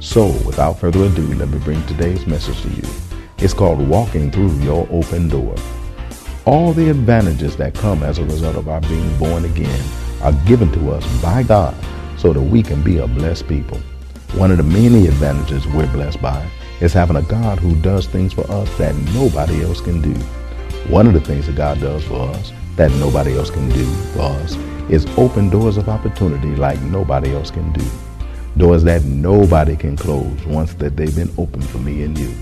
So, without further ado, let me bring today's message to you. It's called Walking Through Your Open Door. All the advantages that come as a result of our being born again are given to us by God so that we can be a blessed people. One of the many advantages we're blessed by is having a God who does things for us that nobody else can do. One of the things that God does for us that nobody else can do for us is open doors of opportunity like nobody else can do. Doors that nobody can close once that they've been opened for me and you.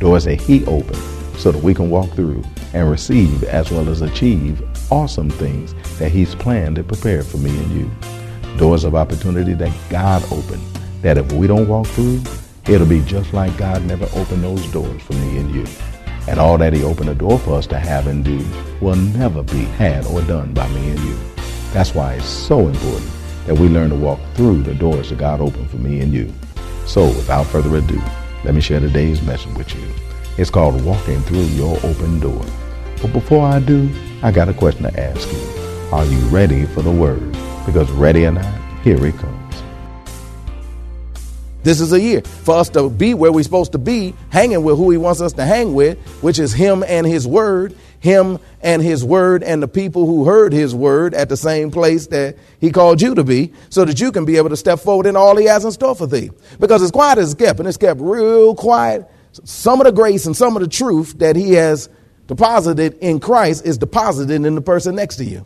Doors that He opened so that we can walk through and receive as well as achieve awesome things that He's planned and prepared for me and you. Doors of opportunity that God opened, that if we don't walk through, it'll be just like God never opened those doors for me and you. And all that He opened a door for us to have and do will never be had or done by me and you. That's why it's so important that we learn to walk through the doors that God opened for me and you. So, without further ado, let me share today's message with you. It's called Walking Through Your Open Door. But before I do, I got a question to ask you. Are you ready for the word? Because ready or not, here it comes. This is a year for us to be where we're supposed to be, hanging with who He wants us to hang with, which is Him and His Word, Him and His Word, and the people who heard His Word at the same place that He called you to be, so that you can be able to step forward in all He has in store for thee. Because as quiet as it's kept, and it's kept real quiet, some of the grace and some of the truth that He has deposited in Christ is deposited in the person next to you.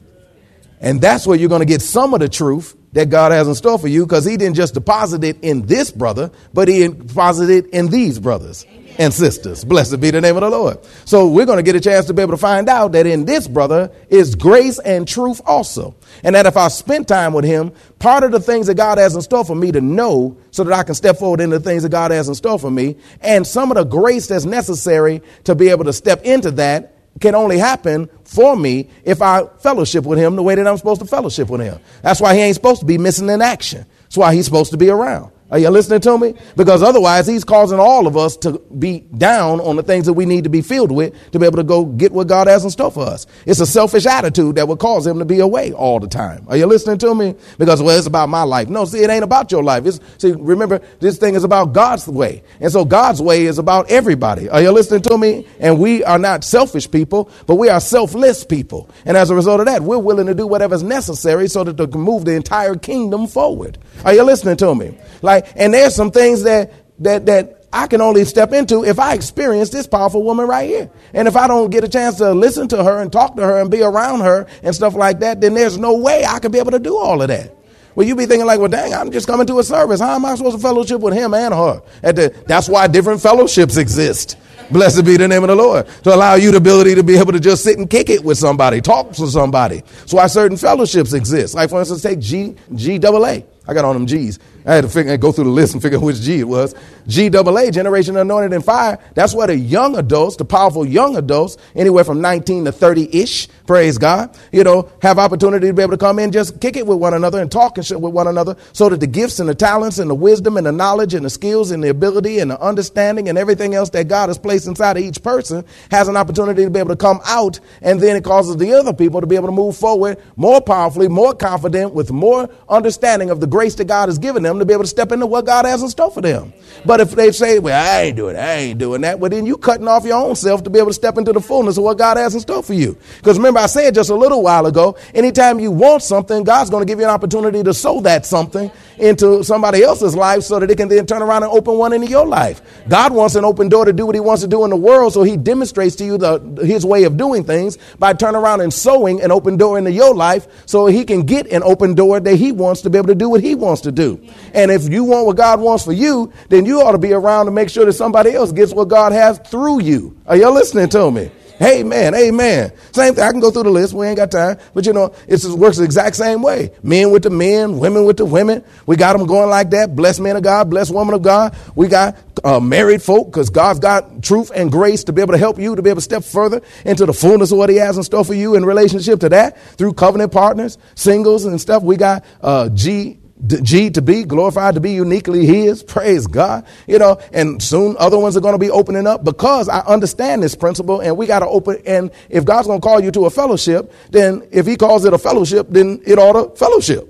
And that's where you're going to get some of the truth that God has in store for you because he didn't just deposit it in this brother, but he deposited it in these brothers and sisters. Blessed be the name of the Lord. So we're going to get a chance to be able to find out that in this brother is grace and truth also. And that if I spend time with him, part of the things that God has in store for me to know so that I can step forward into the things that God has in store for me and some of the grace that's necessary to be able to step into that can only happen for me if I fellowship with him the way that I'm supposed to fellowship with him. That's why he ain't supposed to be missing in action. That's why he's supposed to be around. Are you listening to me? Because otherwise, he's causing all of us to be down on the things that we need to be filled with to be able to go get what God has in store for us. It's a selfish attitude that would cause him to be away all the time. Are you listening to me? Because, well, it's about my life. No, see, it ain't about your life. It's, see, remember, this thing is about God's way. And so God's way is about everybody. Are you listening to me? And we are not selfish people, but we are selfless people. And as a result of that, we're willing to do whatever's necessary so that to move the entire kingdom forward. Are you listening to me? Like, and there's some things that that that I can only step into if I experience this powerful woman right here. And if I don't get a chance to listen to her and talk to her and be around her and stuff like that, then there's no way I can be able to do all of that. Well, you be thinking like, well, dang, I'm just coming to a service. How am I supposed to fellowship with him and her? The, that's why different fellowships exist. Blessed be the name of the Lord. To allow you the ability to be able to just sit and kick it with somebody, talk to somebody. That's why certain fellowships exist. Like, for instance, take G, G double A. I got on them G's. I had to figure, go through the list and figure out which G it was. G double A, Generation Anointed in Fire. That's where the young adults, the powerful young adults, anywhere from 19 to 30 ish, praise God, you know, have opportunity to be able to come in, just kick it with one another and talk and shit with one another so that the gifts and the talents and the wisdom and the knowledge and the skills and the ability and the understanding and everything else that God has placed inside of each person has an opportunity to be able to come out. And then it causes the other people to be able to move forward more powerfully, more confident, with more understanding of the grace that God has given them to be able to step into what God has in store for them. But if they say, well, I ain't doing I ain't doing that, well, then you cutting off your own self to be able to step into the fullness of what God has in store for you. Because remember, I said just a little while ago, anytime you want something, God's going to give you an opportunity to sow that something into somebody else's life so that it can then turn around and open one into your life. God wants an open door to do what he wants to do in the world, so he demonstrates to you the, his way of doing things by turning around and sowing an open door into your life so he can get an open door that he wants to be able to do what he wants to do. And if you want what God wants for you, then you ought to be around to make sure that somebody else gets what God has through you. Are you listening to me? Amen. Amen. Same thing. I can go through the list. We ain't got time. But you know, it works the exact same way. Men with the men, women with the women. We got them going like that. Bless men of God, bless woman of God. We got uh, married folk because God's got truth and grace to be able to help you to be able to step further into the fullness of what He has in store for you in relationship to that through covenant partners, singles and stuff. We got uh, G G to be glorified to be uniquely his. Praise God. You know, and soon other ones are going to be opening up because I understand this principle and we got to open. And if God's going to call you to a fellowship, then if he calls it a fellowship, then it ought to fellowship.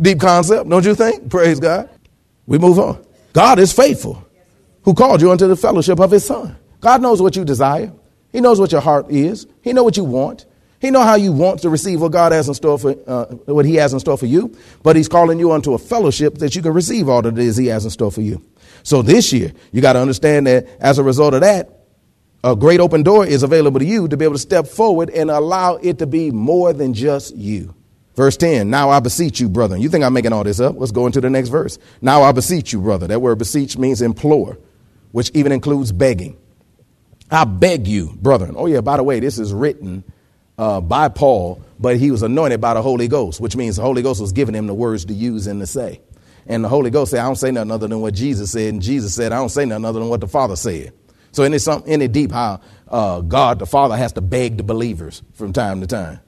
Deep concept, don't you think? Praise God. We move on. God is faithful who called you into the fellowship of his son. God knows what you desire. He knows what your heart is. He knows what you want. He know how you want to receive what God has in store for uh, what He has in store for you, but He's calling you onto a fellowship that you can receive all that He has in store for you. So this year, you got to understand that as a result of that, a great open door is available to you to be able to step forward and allow it to be more than just you. Verse 10, now I beseech you, brother. You think I'm making all this up? Let's go into the next verse. Now I beseech you, brother. That word beseech means implore, which even includes begging. I beg you, brethren. Oh, yeah, by the way, this is written uh, by Paul, but he was anointed by the Holy Ghost, which means the Holy Ghost was giving him the words to use and to say. And the Holy Ghost said, I don't say nothing other than what Jesus said. And Jesus said, I don't say nothing other than what the Father said. So in some, deep how uh, God the Father has to beg the believers from time to time.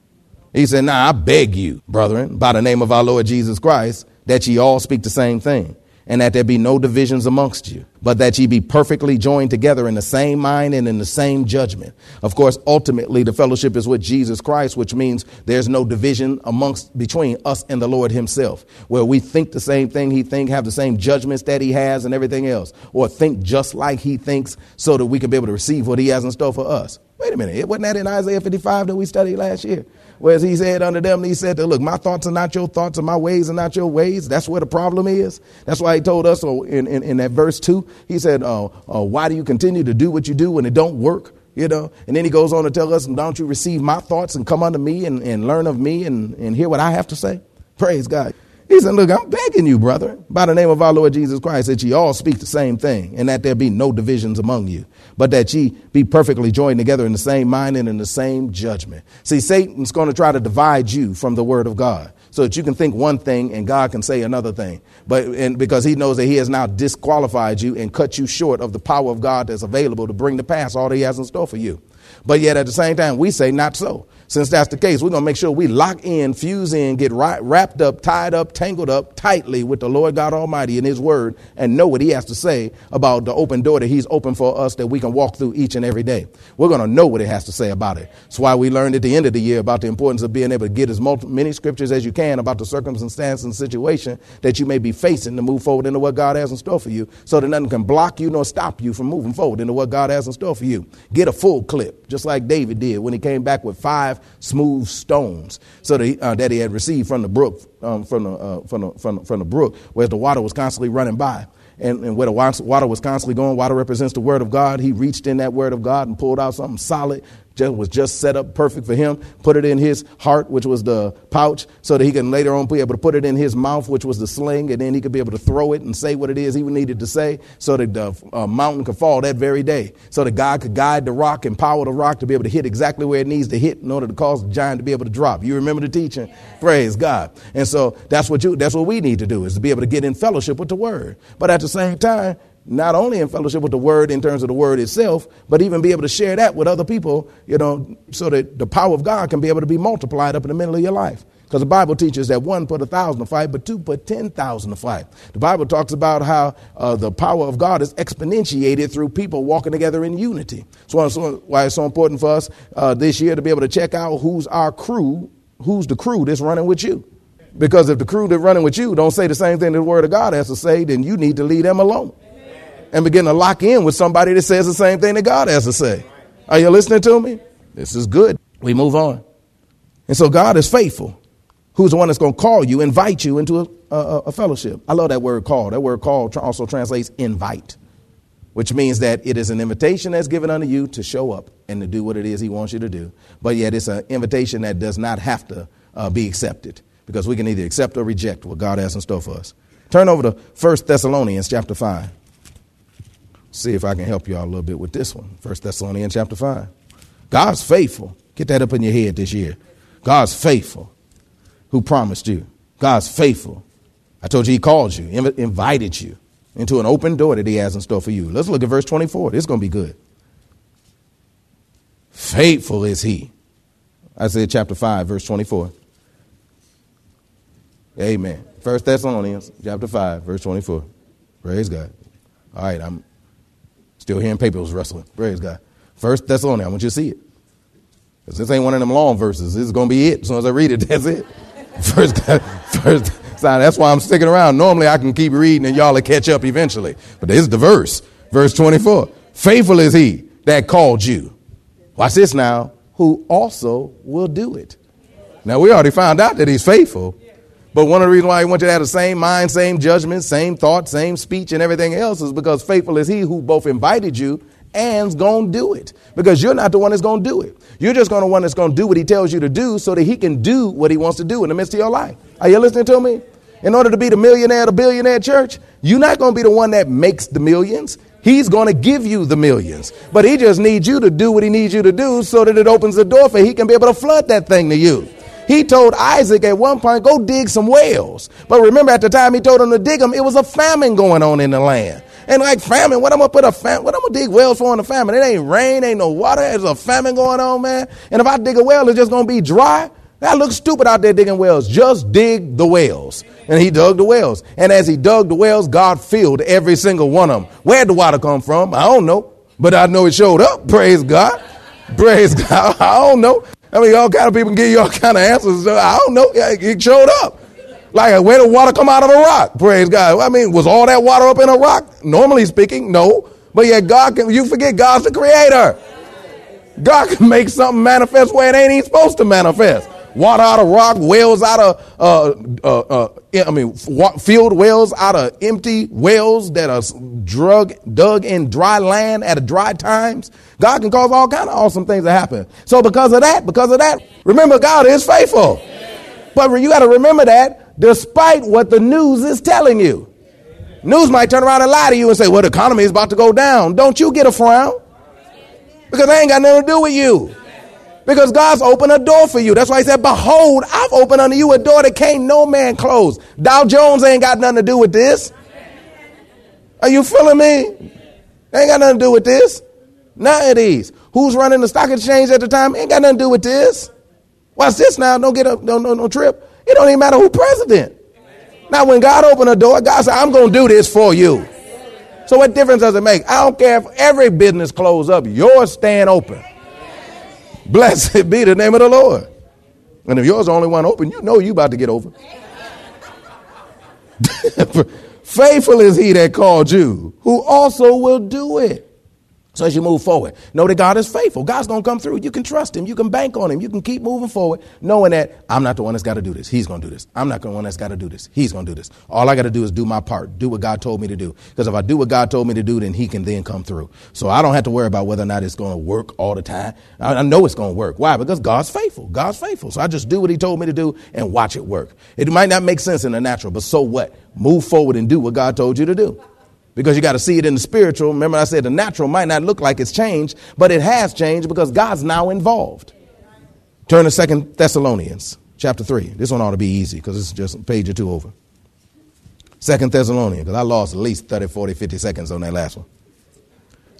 He said, Now I beg you, brethren, by the name of our Lord Jesus Christ, that ye all speak the same thing and that there be no divisions amongst you, but that ye be perfectly joined together in the same mind and in the same judgment. Of course, ultimately, the fellowship is with Jesus Christ, which means there's no division amongst between us and the Lord Himself, where we think the same thing He think, have the same judgments that He has, and everything else, or think just like He thinks, so that we can be able to receive what He has in store for us. Wait a minute, it wasn't that in Isaiah 55 that we studied last year? Whereas he said unto them, he said, Look, my thoughts are not your thoughts, and my ways are not your ways. That's where the problem is. That's why he told us oh, in, in, in that verse 2, he said, uh, uh, Why do you continue to do what you do when it don't work? You know, and then he goes on to tell us, Don't you receive my thoughts and come unto me and, and learn of me and, and hear what I have to say? Praise God. He said, Look, I'm begging you, brother, by the name of our Lord Jesus Christ, that ye all speak the same thing, and that there be no divisions among you, but that ye be perfectly joined together in the same mind and in the same judgment. See, Satan's going to try to divide you from the word of God so that you can think one thing and God can say another thing. But and because he knows that he has now disqualified you and cut you short of the power of God that's available to bring to pass all that he has in store for you. But yet at the same time, we say not so. Since that's the case, we're going to make sure we lock in, fuse in, get right, wrapped up, tied up, tangled up tightly with the Lord God Almighty and His Word and know what He has to say about the open door that He's opened for us that we can walk through each and every day. We're going to know what it has to say about it. That's why we learned at the end of the year about the importance of being able to get as many scriptures as you can about the circumstance and situation that you may be facing to move forward into what God has in store for you so that nothing can block you nor stop you from moving forward into what God has in store for you. Get a full clip, just like David did when he came back with five five smooth stones so that he, uh, that he had received from the brook, um, from, the, uh, from, the, from, the, from the brook, where the water was constantly running by. And, and, where the water was constantly going, water represents the word of God. He reached in that word of God and pulled out something solid was just set up perfect for him. Put it in his heart, which was the pouch, so that he can later on be able to put it in his mouth, which was the sling, and then he could be able to throw it and say what it is he needed to say, so that the uh, mountain could fall that very day, so that God could guide the rock and power the rock to be able to hit exactly where it needs to hit in order to cause the giant to be able to drop. You remember the teaching? Praise God. And so that's what you that's what we need to do is to be able to get in fellowship with the word. But at the same time, not only in fellowship with the word in terms of the word itself, but even be able to share that with other people, you know, so that the power of God can be able to be multiplied up in the middle of your life. Because the Bible teaches that one put a thousand to fight, but two put 10,000 to fight. The Bible talks about how uh, the power of God is exponentiated through people walking together in unity. So that's why it's so important for us uh, this year to be able to check out who's our crew, who's the crew that's running with you. Because if the crew that's running with you don't say the same thing that the word of God has to say, then you need to leave them alone. And begin to lock in with somebody that says the same thing that God has to say. Are you listening to me? This is good. We move on. And so God is faithful. Who's the one that's going to call you, invite you into a, a, a fellowship? I love that word call. That word call also translates invite, which means that it is an invitation that's given unto you to show up and to do what it is He wants you to do. But yet it's an invitation that does not have to uh, be accepted because we can either accept or reject what God has in store for us. Turn over to 1 Thessalonians chapter 5. See if I can help you all a little bit with this one. 1 Thessalonians chapter 5. God's faithful. Get that up in your head this year. God's faithful. Who promised you? God's faithful. I told you he called you, inv- invited you into an open door that he has in store for you. Let's look at verse 24. This is going to be good. Faithful is he. Isaiah chapter 5, verse 24. Amen. First Thessalonians chapter 5, verse 24. Praise God. All right, I'm still hearing papers rustling. Praise God. First Thessalonians, I want you to see it. Because this ain't one of them long verses. This is going to be it. As soon as I read it, that's it. First, first, that's why I'm sticking around. Normally I can keep reading and y'all will catch up eventually. But this is the verse. Verse 24. Faithful is he that called you. Watch this now. Who also will do it. Now we already found out that he's faithful. But one of the reasons why he wants you to have the same mind, same judgment, same thought, same speech, and everything else is because faithful is he who both invited you and's going to do it. Because you're not the one that's going to do it. You're just going to one that's going to do what he tells you to do so that he can do what he wants to do in the midst of your life. Are you listening to me? In order to be the millionaire, the billionaire church, you're not going to be the one that makes the millions. He's going to give you the millions. But he just needs you to do what he needs you to do so that it opens the door for he can be able to flood that thing to you. He told Isaac at one point, go dig some wells. But remember, at the time he told him to dig them, it was a famine going on in the land. And like famine, what I'm gonna put a famine, what I'm gonna dig wells for in the famine? It ain't rain, ain't no water, there's a famine going on, man. And if I dig a well, it's just gonna be dry. That looks stupid out there digging wells. Just dig the wells. And he dug the wells. And as he dug the wells, God filled every single one of them. Where'd the water come from? I don't know. But I know it showed up. Praise God. Praise God. I don't know. I mean, all kind of people can give you all kind of answers. I don't know. It showed up. Like, where did water come out of a rock? Praise God. I mean, was all that water up in a rock? Normally speaking, no. But yet, God can, you forget God's the creator. God can make something manifest where it ain't even supposed to manifest. Water out of rock, wells out of, uh, uh, uh, I mean, filled wells out of empty wells that are drug, dug in dry land at a dry times. God can cause all kind of awesome things to happen. So because of that, because of that, remember God is faithful. But you got to remember that despite what the news is telling you. News might turn around and lie to you and say, well, the economy is about to go down. Don't you get a frown. Because they ain't got nothing to do with you. Because God's opened a door for you. That's why he said, Behold, I've opened unto you a door that can't no man close. Dow Jones ain't got nothing to do with this. Are you feeling me? Ain't got nothing to do with this. None of these. Who's running the stock exchange at the time? Ain't got nothing to do with this. Watch this now. Don't get a no, no, no trip. It don't even matter who president. Now, when God opened a door, God said, I'm going to do this for you. So what difference does it make? I don't care if every business close up. Yours stand open. Blessed be the name of the Lord. And if yours the only one open, you know you about to get over. Faithful is he that called you, who also will do it. So as you move forward, know that God is faithful. God's going to come through. You can trust him. You can bank on him. You can keep moving forward, knowing that I'm not the one that's got to do this. He's going to do this. I'm not the one that's got to do this. He's going to do this. All I got to do is do my part, do what God told me to do. Because if I do what God told me to do, then he can then come through. So I don't have to worry about whether or not it's going to work all the time. I, know it's going to work. Why? Because God's faithful. God's faithful. So I just do what he told me to do and watch it work. It might not make sense in the natural, but so what? Move forward and do what God told you to do because you got to see it in the spiritual. Remember, I said the natural might not look like it's changed, but it has changed because God's now involved. Turn to Second Thessalonians chapter 3. This one ought to be easy because it's just a page or two over. Second Thessalonians, because I lost at least 30, 40, 50 seconds on that last one.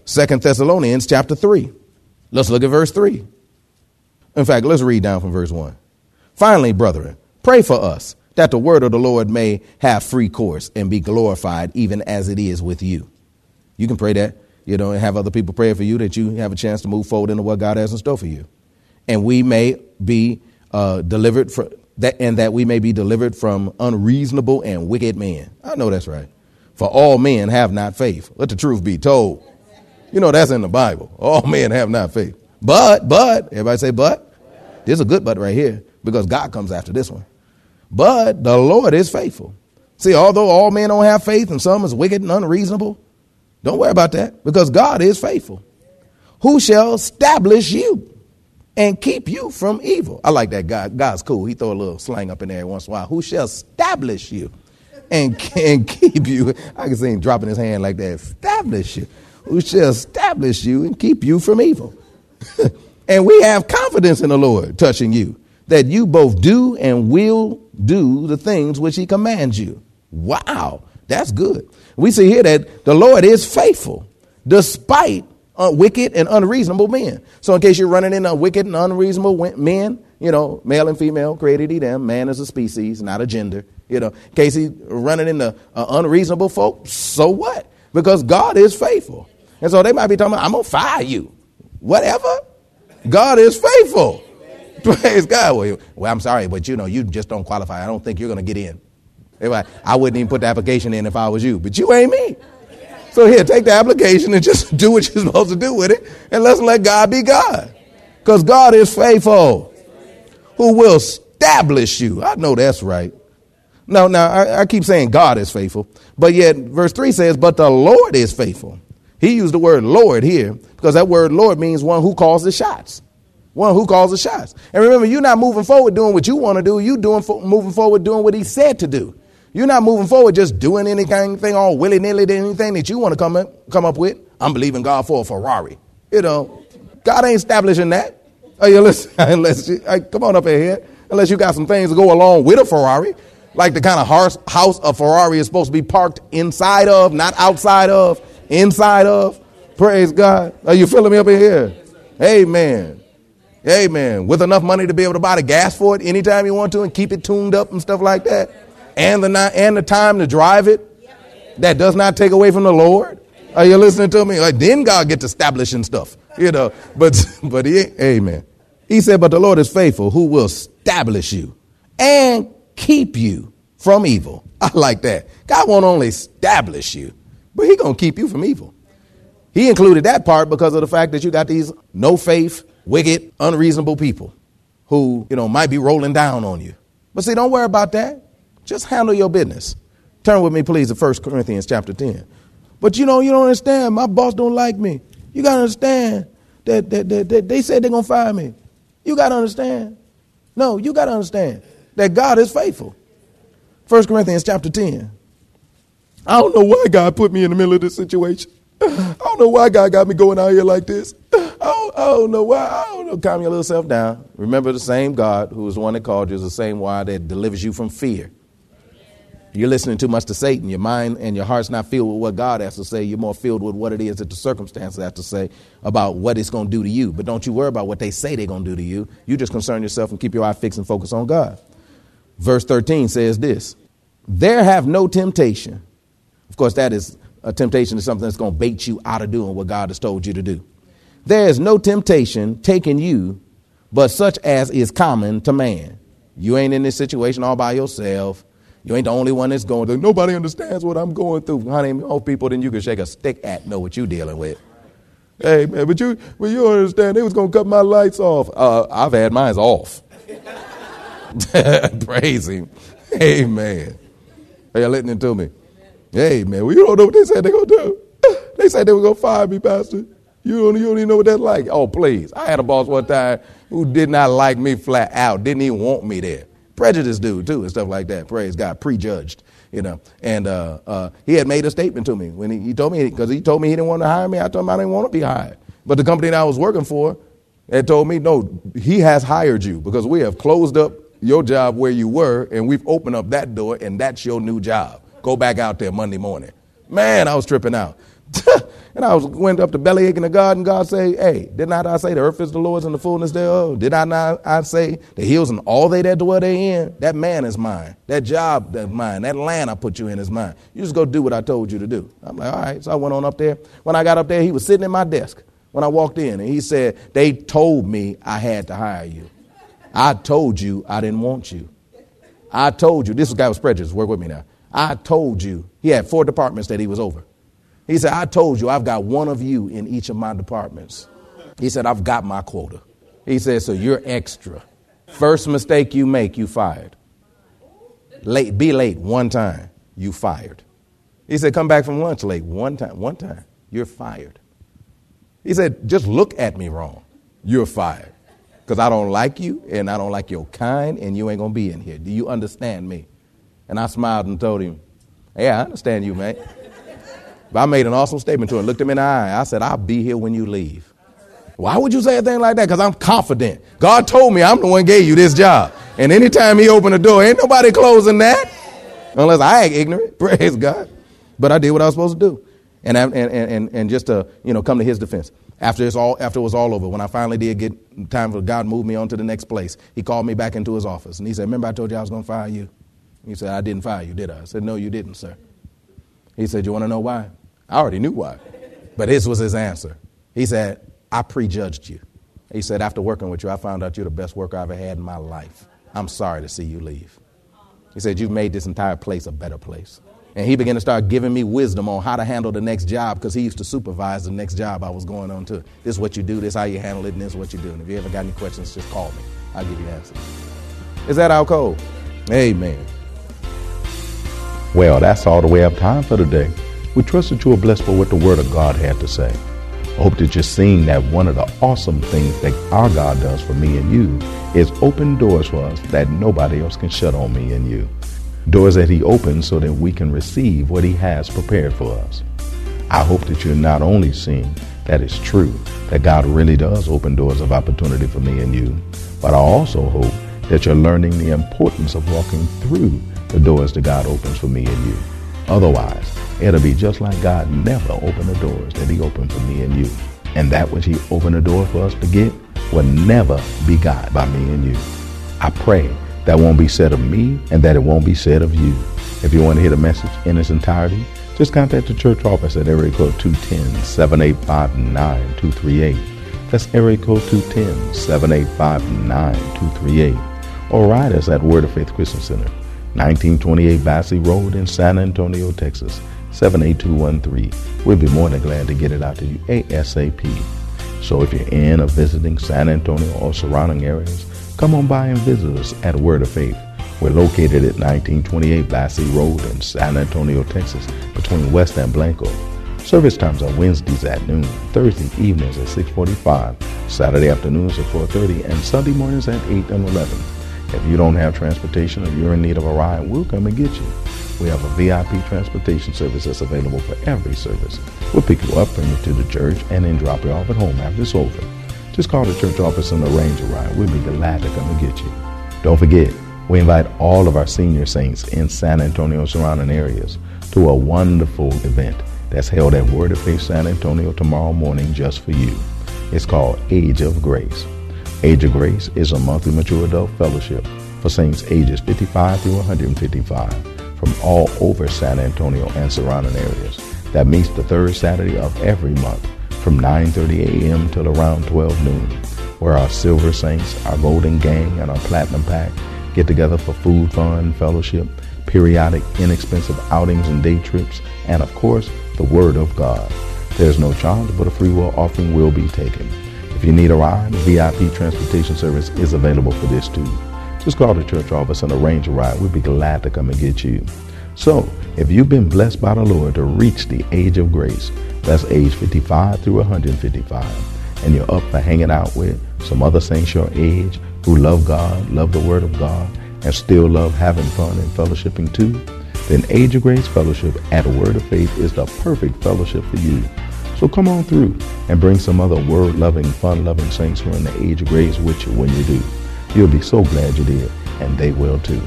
Second Thessalonians chapter 3. Let's look at verse 3. In fact, let's read down from verse 1. Finally, brethren, pray for us that the word of the Lord may have free course and be glorified even as it is with you. You can pray that, you know, and have other people pray for you that you have a chance to move forward into what God has in store for you. And we may be uh, delivered from that, and that we may be delivered from unreasonable and wicked men. I know that's right. For all men have not faith. Let the truth be told. You know, that's in the Bible. All men have not faith. But, but, everybody say, but. There's a good but right here because God comes after this one. But the Lord is faithful. See, although all men don't have faith and some is wicked and unreasonable, don't worry about that because God is faithful. Who shall establish you and keep you from evil? I like that. God, God's cool. He throw a little slang up in there once in a while. Who shall establish you and, and keep you? I can see him dropping his hand like that. Establish you. Who shall establish you and keep you from evil? and we have confidence in the Lord touching you that you both do and will do the things which he commands you. Wow, that's good. We see here that the Lord is faithful despite uh, wicked and unreasonable men. So, in case you're running into wicked and unreasonable men, you know, male and female created he them. Man is a species, not a gender. You know, in case he's running into uh, unreasonable folk, so what? Because God is faithful. And so they might be talking about, I'm going to fire you. Whatever. God is faithful. Praise God. Well, well, I'm sorry, but you know, you just don't qualify. I don't think you're going to get in. I wouldn't even put the application in if I was you, but you ain't me. So here, take the application and just do what you're supposed to do with it, and let's let God be God. Because God is faithful, who will establish you. I know that's right. No, now I, I keep saying God is faithful, but yet verse 3 says, But the Lord is faithful. He used the word Lord here because that word Lord means one who calls the shots. One who calls the shots. And remember, you're not moving forward doing what you want to do. You're doing moving forward doing what he said to do. You're not moving forward just doing anything thing all willy nilly, anything that you want to come up, come up with. I'm believing God for a Ferrari. You know, God ain't establishing that. Oh, you listen, unless you, come on up here, unless you got some things to go along with a Ferrari, like the kind of house, house a Ferrari is supposed to be parked inside of, not outside of, inside of. Praise God. Are you feeling me up in here? Amen. Amen. With enough money to be able to buy the gas for it anytime you want to and keep it tuned up and stuff like that and the, and the time to drive it that does not take away from the Lord? Are you listening to me? Like, then God gets establishing stuff, you know. But but he amen. He said, But the Lord is faithful, who will establish you and keep you from evil. I like that. God won't only establish you, but He gonna keep you from evil. He included that part because of the fact that you got these no faith, wicked, unreasonable people who, you know, might be rolling down on you. But see, don't worry about that. Just handle your business. Turn with me, please, to 1 Corinthians chapter 10. But you know, you don't understand. My boss don't like me. You got to understand that, that, that, that they said they're going to fire me. You got to understand. No, you got to understand that God is faithful. 1 Corinthians chapter 10. I don't know why God put me in the middle of this situation. I don't know why God got me going out here like this. Don't know why. Calm your little self down. Remember the same God who is the one that called you is the same one that delivers you from fear. You're listening too much to Satan. Your mind and your heart's not filled with what God has to say. You're more filled with what it is that the circumstances have to say about what it's going to do to you. But don't you worry about what they say they're going to do to you. You just concern yourself and keep your eye fixed and focus on God. Verse 13 says this There have no temptation. Of course, that is a temptation is something that's going to bait you out of doing what God has told you to do. There is no temptation taking you, but such as is common to man. You ain't in this situation all by yourself. You ain't the only one that's going through. Nobody understands what I'm going through. Honey, more people than you can shake a stick at know what you're dealing with. Hey, man, but you, but you understand, they was going to cut my lights off. Uh, I've had mine off. Praise him. Amen. Are you listening to me? Hey, man, well, you don't know what they said they're going to do. They said they were going to fire me, Pastor. You don't, you don't even know what that's like. Oh, please. I had a boss one time who did not like me flat out, didn't even want me there prejudice dude too and stuff like that. Praise God, prejudged, you know. And uh, uh, he had made a statement to me when he, he told me because he told me he didn't want to hire me. I told him I didn't want to be hired. But the company that I was working for had told me, no, he has hired you because we have closed up your job where you were and we've opened up that door and that's your new job. Go back out there Monday morning. Man, I was tripping out. And I was went up to belly aching to God, and God say, Hey, did not I say the earth is the Lord's and the fullness thereof? Did I not I say the hills and all they that dwell therein? That man is mine. That job is mine. That land I put you in is mine. You just go do what I told you to do. I'm like, all right. So I went on up there. When I got up there, he was sitting at my desk when I walked in, and he said, They told me I had to hire you. I told you I didn't want you. I told you, this guy was prejudiced, work with me now. I told you, he had four departments that he was over. He said, I told you I've got one of you in each of my departments. He said, I've got my quota. He said, so you're extra. First mistake you make, you fired. Late, be late one time, you fired. He said, come back from lunch late one time, one time, you're fired. He said, just look at me wrong, you're fired. Because I don't like you and I don't like your kind and you ain't to be in here. Do you understand me? And I smiled and told him, yeah, I understand you, man. But I made an awesome statement to him, looked him in the eye. I said, I'll be here when you leave. Why would you say a thing like that? Because I'm confident. God told me I'm the one gave you this job. And anytime he opened the door, ain't nobody closing that. Unless I act ignorant. Praise God. But I did what I was supposed to do. And, and, and, and just to, you know, come to his defense. After, it's all, after it was all over, when I finally did get time for God moved me on to the next place, he called me back into his office. And he said, remember I told you I was going to fire you? He said, I didn't fire you, did I? I said, no, you didn't, sir. He said, you want to know why? I already knew why. But this was his answer. He said, I prejudged you. He said, after working with you, I found out you're the best worker I ever had in my life. I'm sorry to see you leave. He said, You've made this entire place a better place. And he began to start giving me wisdom on how to handle the next job because he used to supervise the next job I was going on to. This is what you do, this is how you handle it, and this is what you do. And if you ever got any questions, just call me. I'll give you answers. Is that our code? Amen. Well, that's all the way have time for today. We trust that you are blessed by what the Word of God had to say. I hope that you're seeing that one of the awesome things that our God does for me and you is open doors for us that nobody else can shut on me and you. Doors that He opens so that we can receive what He has prepared for us. I hope that you're not only seeing that it's true, that God really does open doors of opportunity for me and you, but I also hope that you're learning the importance of walking through the doors that God opens for me and you. Otherwise, it'll be just like God never opened the doors that he opened for me and you. And that which he opened the door for us to get will never be got by me and you. I pray that won't be said of me and that it won't be said of you. If you want to hear the message in its entirety, just contact the church office at area code 210-785-9238. That's area code 210-785-9238. Or write us at Word of Faith Christian Center, 1928 Basse Road in San Antonio, Texas, 78213. We'll be more than glad to get it out to you ASAP. So if you're in or visiting San Antonio or surrounding areas, come on by and visit us at Word of Faith. We're located at 1928 Basse Road in San Antonio, Texas, between West and Blanco. Service times are Wednesdays at noon, Thursday evenings at 6:45, Saturday afternoons at 4:30, and Sunday mornings at 8 and 11. If you don't have transportation or you're in need of a ride, we'll come and get you. We have a VIP transportation service that's available for every service. We'll pick you up, bring you to the church, and then drop you off at home after it's over. Just call the church office and arrange a ride. We'll be glad to come and get you. Don't forget, we invite all of our senior saints in San Antonio surrounding areas to a wonderful event that's held at Word of Faith San Antonio tomorrow morning just for you. It's called Age of Grace. Age of Grace is a monthly mature adult fellowship for saints ages 55 through 155 from all over San Antonio and surrounding areas. That meets the third Saturday of every month from 9.30 a.m. till around 12 noon, where our silver saints, our golden gang, and our platinum pack get together for food, fun, fellowship, periodic, inexpensive outings and day trips, and of course, the Word of God. There's no charge, but a free will offering will be taken. If you need a ride, VIP transportation service is available for this too. Just call the church office and arrange a ride. We'd be glad to come and get you. So, if you've been blessed by the Lord to reach the age of grace, that's age 55 through 155, and you're up for hanging out with some other saints your age who love God, love the Word of God, and still love having fun and fellowshipping too, then Age of Grace Fellowship at Word of Faith is the perfect fellowship for you. So come on through and bring some other word loving, fun loving saints who are in the age of grace with you when you do. You'll be so glad you did, and they will too.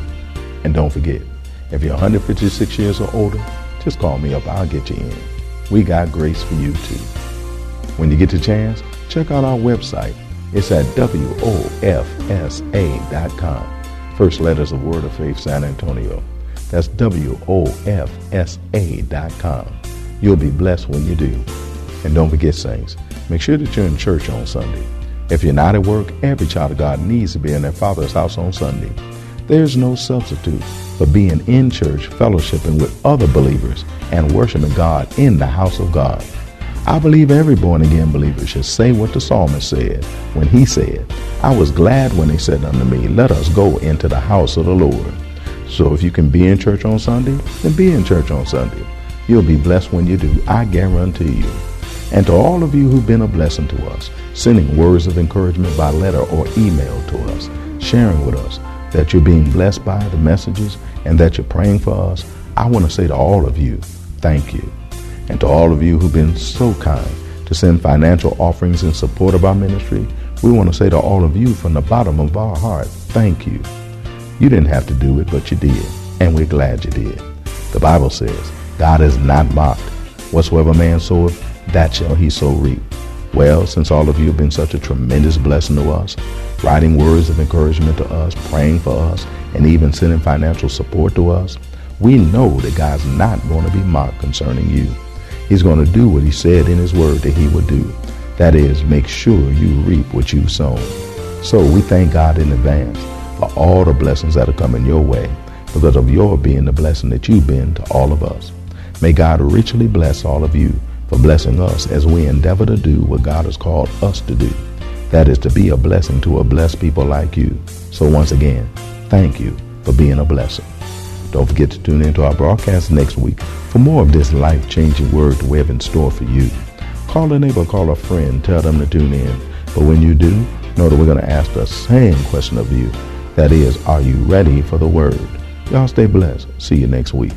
And don't forget, if you're 156 years or older, just call me up. I'll get you in. We got grace for you too. When you get the chance, check out our website. It's at WOFSA.com. First letters of Word of Faith San Antonio. That's WOFSA.com. You'll be blessed when you do. And don't forget, saints, make sure that you're in church on Sunday. If you're not at work, every child of God needs to be in their father's house on Sunday. There's no substitute for being in church, fellowshipping with other believers, and worshiping God in the house of God. I believe every born again believer should say what the psalmist said when he said, I was glad when they said unto me, Let us go into the house of the Lord. So if you can be in church on Sunday, then be in church on Sunday. You'll be blessed when you do, I guarantee you. And to all of you who've been a blessing to us, sending words of encouragement by letter or email to us, sharing with us that you're being blessed by the messages and that you're praying for us, I want to say to all of you, thank you. And to all of you who've been so kind to send financial offerings in support of our ministry, we want to say to all of you from the bottom of our heart, thank you. You didn't have to do it, but you did, and we're glad you did. The Bible says, God is not mocked. Whatsoever man soweth, that shall he so reap. Well, since all of you have been such a tremendous blessing to us, writing words of encouragement to us, praying for us, and even sending financial support to us, we know that God's not going to be mocked concerning you. He's going to do what he said in his word that he would do. That is, make sure you reap what you've sown. So we thank God in advance for all the blessings that are coming your way because of your being the blessing that you've been to all of us. May God richly bless all of you for blessing us as we endeavor to do what God has called us to do. That is to be a blessing to a blessed people like you. So once again, thank you for being a blessing. Don't forget to tune into our broadcast next week for more of this life-changing word we have in store for you. Call a neighbor, call a friend, tell them to tune in. But when you do, know that we're going to ask the same question of you. That is, are you ready for the word? Y'all stay blessed. See you next week.